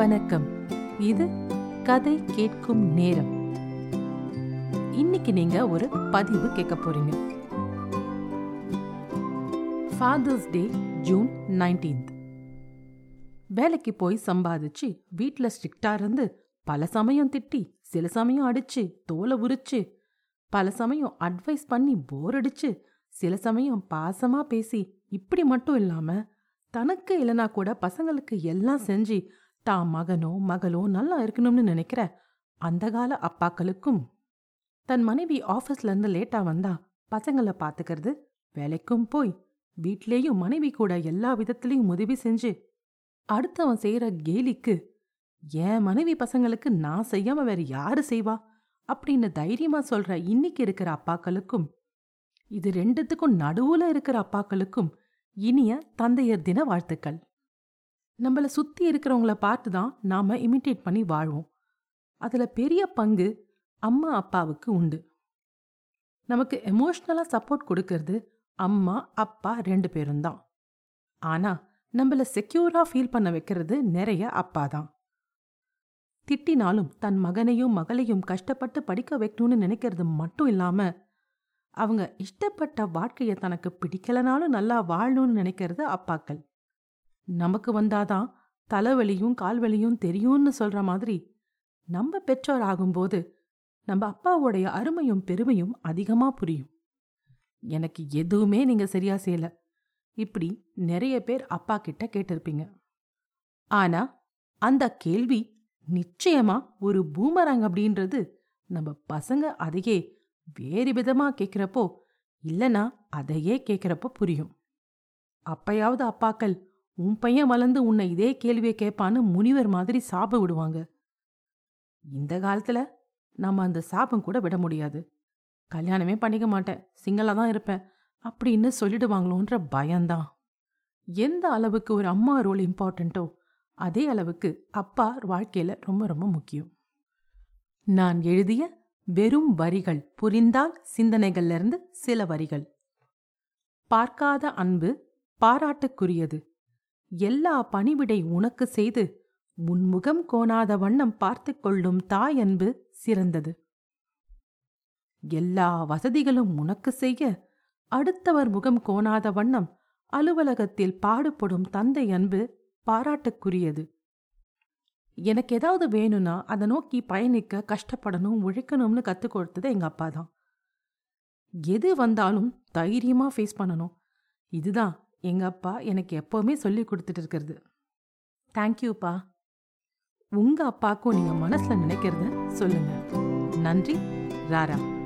வணக்கம். இது கதை கேட்கும் நேரம். இன்னைக்கு நீங்க ஒரு பதிவு கேட்க போறீங்க. ஃபாதர்ஸ் டே ஜூன் நைன்டீன்த் வேலைக்கு போய் சம்பாதிச்சு வீட்டில் ஸ்ட்ரிக்டா இருந்து பல சமயம் திட்டி சில சமயம் அடிச்சு தோலை உரிச்சு பல சமயம் அட்வைஸ் பண்ணி போர் அடிச்சு சில சமயம் பாசமா பேசி இப்படி மட்டும் இல்லாம தனக்கு இல்லைனா கூட பசங்களுக்கு எல்லாம் செஞ்சு தான் மகனோ மகளோ நல்லா இருக்கணும்னு நினைக்கிற அந்த கால அப்பாக்களுக்கும். தன் மனைவி ஆஃபீஸ்ல இருந்து லேட்டா வந்தா பசங்களை பார்த்துக்கிறது வேலைக்கும் போய் வீட்லேயும் மனைவி கூட எல்லா விதத்திலையும் உதவி செஞ்சு அடுத்தவன் செய்கிற கேலிக்கு என் மனைவி பசங்களுக்கு நான் செய்யாம வேற யாரு செய்வா? அப்படின்னு தைரியமா சொல்ற இன்னைக்கு இருக்கிற அப்பாக்களுக்கும் இது ரெண்டுத்துக்கும் நடுவுல இருக்கிற அப்பாக்களுக்கும் இனிய தந்தையர் தின வாழ்த்துக்கள். நம்மள சுற்றி இருக்கிறவங்கள பார்த்து தான் நாம இமிட்டேட் பண்ணி வாழ்வோம். அதுல பெரிய பங்கு அம்மா அப்பாவுக்கு உண்டு. நமக்கு எமோஷ்னலாக சப்போர்ட் கொடுக்கறது அம்மா அப்பா ரெண்டு பேரும் தான். ஆனா நம்மள செக்யூராக ஃபீல் பண்ண வைக்கிறது நிறைய அப்பா தான். திட்டினாலும் தன் மகனையும் மகளையும் கஷ்டப்பட்டு படிக்க வைக்கணும்னு நினைக்கிறது மட்டும் இல்லாம அவங்க இஷ்டப்பட்ட வாழ்க்கையை தனக்கு பிடிக்கலனாலும் நல்லா வாழணும்னு நினைக்கிறது அப்பாக்கள். நமக்கு வந்தாதான் தலைவலியும் கால்வலியும் தெரியும்னு சொல்ற மாதிரி நம்ம பெற்றோர் ஆகும்போது நம்ம அப்பாவோடைய அருமையும் பெருமையும் அதிகமா புரியும். எனக்கு எதுவுமே நீங்க சரியா செய்யல. இப்படி நிறைய பேர் அப்பா கிட்ட கேட்டிருப்பீங்க. ஆனா அந்த கேள்வி நிச்சயமா ஒரு பூமரங் அப்படின்றது நம்ம பசங்க அதையே வேறு விதமா கேட்கிறப்போ இல்லனா அதையே கேட்கிறப்போ புரியும். அப்பயாவது அப்பாக்கள் உன் பையன் வளர்ந்து உன்னை இதே கேள்வியை கேட்பான்னு முனிவர் மாதிரி சாப விடுவாங்க. இந்த காலத்துல நம்ம அந்த சாபம் கூட விட முடியாது. கல்யாணமே பண்ணிக்க மாட்டேன் சிங்களா தான் இருப்பேன் அப்படின்னு சொல்லிடுவாங்களோன்ற பயம்தான். எந்த அளவுக்கு ஒரு அம்மா ரோல் இம்பார்ட்டண்ட்டோ அதே அளவுக்கு அப்பா வாழ்க்கையில ரொம்ப ரொம்ப முக்கியம். நான் எழுதிய வெறும் வரிகள் புரிந்தால் சிந்தனைகள்லிருந்து சில வரிகள். பார்க்காத அன்பு பாராட்டுக்குரியது. எல்லா பணிவிடை உனக்கு செய்து முன்முகம் கோணாத வண்ணம் பார்த்து கொள்ளும் தாய் அன்பு சிறந்தது. எல்லா வசதிகளும் உனக்கு செய்ய அடுத்தவர் முகம் கோணாத வண்ணம் அலுவலகத்தில் பாடுபடும் தந்தை அன்பு பாராட்டுக்குரியது. எனக்கு ஏதாவது வேணும்னா அதை நோக்கி பயணிக்க கஷ்டப்படணும் உழைக்கணும்னு கற்றுக் கொடுத்தது எங்க அப்பா தான் எது வந்தாலும் தைரியமா ஃபேஸ் பண்ணணும். இதுதான் எங்கள் அப்பா எனக்கு எப்போவுமே சொல்லி கொடுத்துட்டு இருக்கிறது. தேங்க்யூப்பா உங்கள் அப்பாக்கும் நீங்கள் மனசில் நினைக்கிறத சொல்லுங்கள் நன்றி ராரா.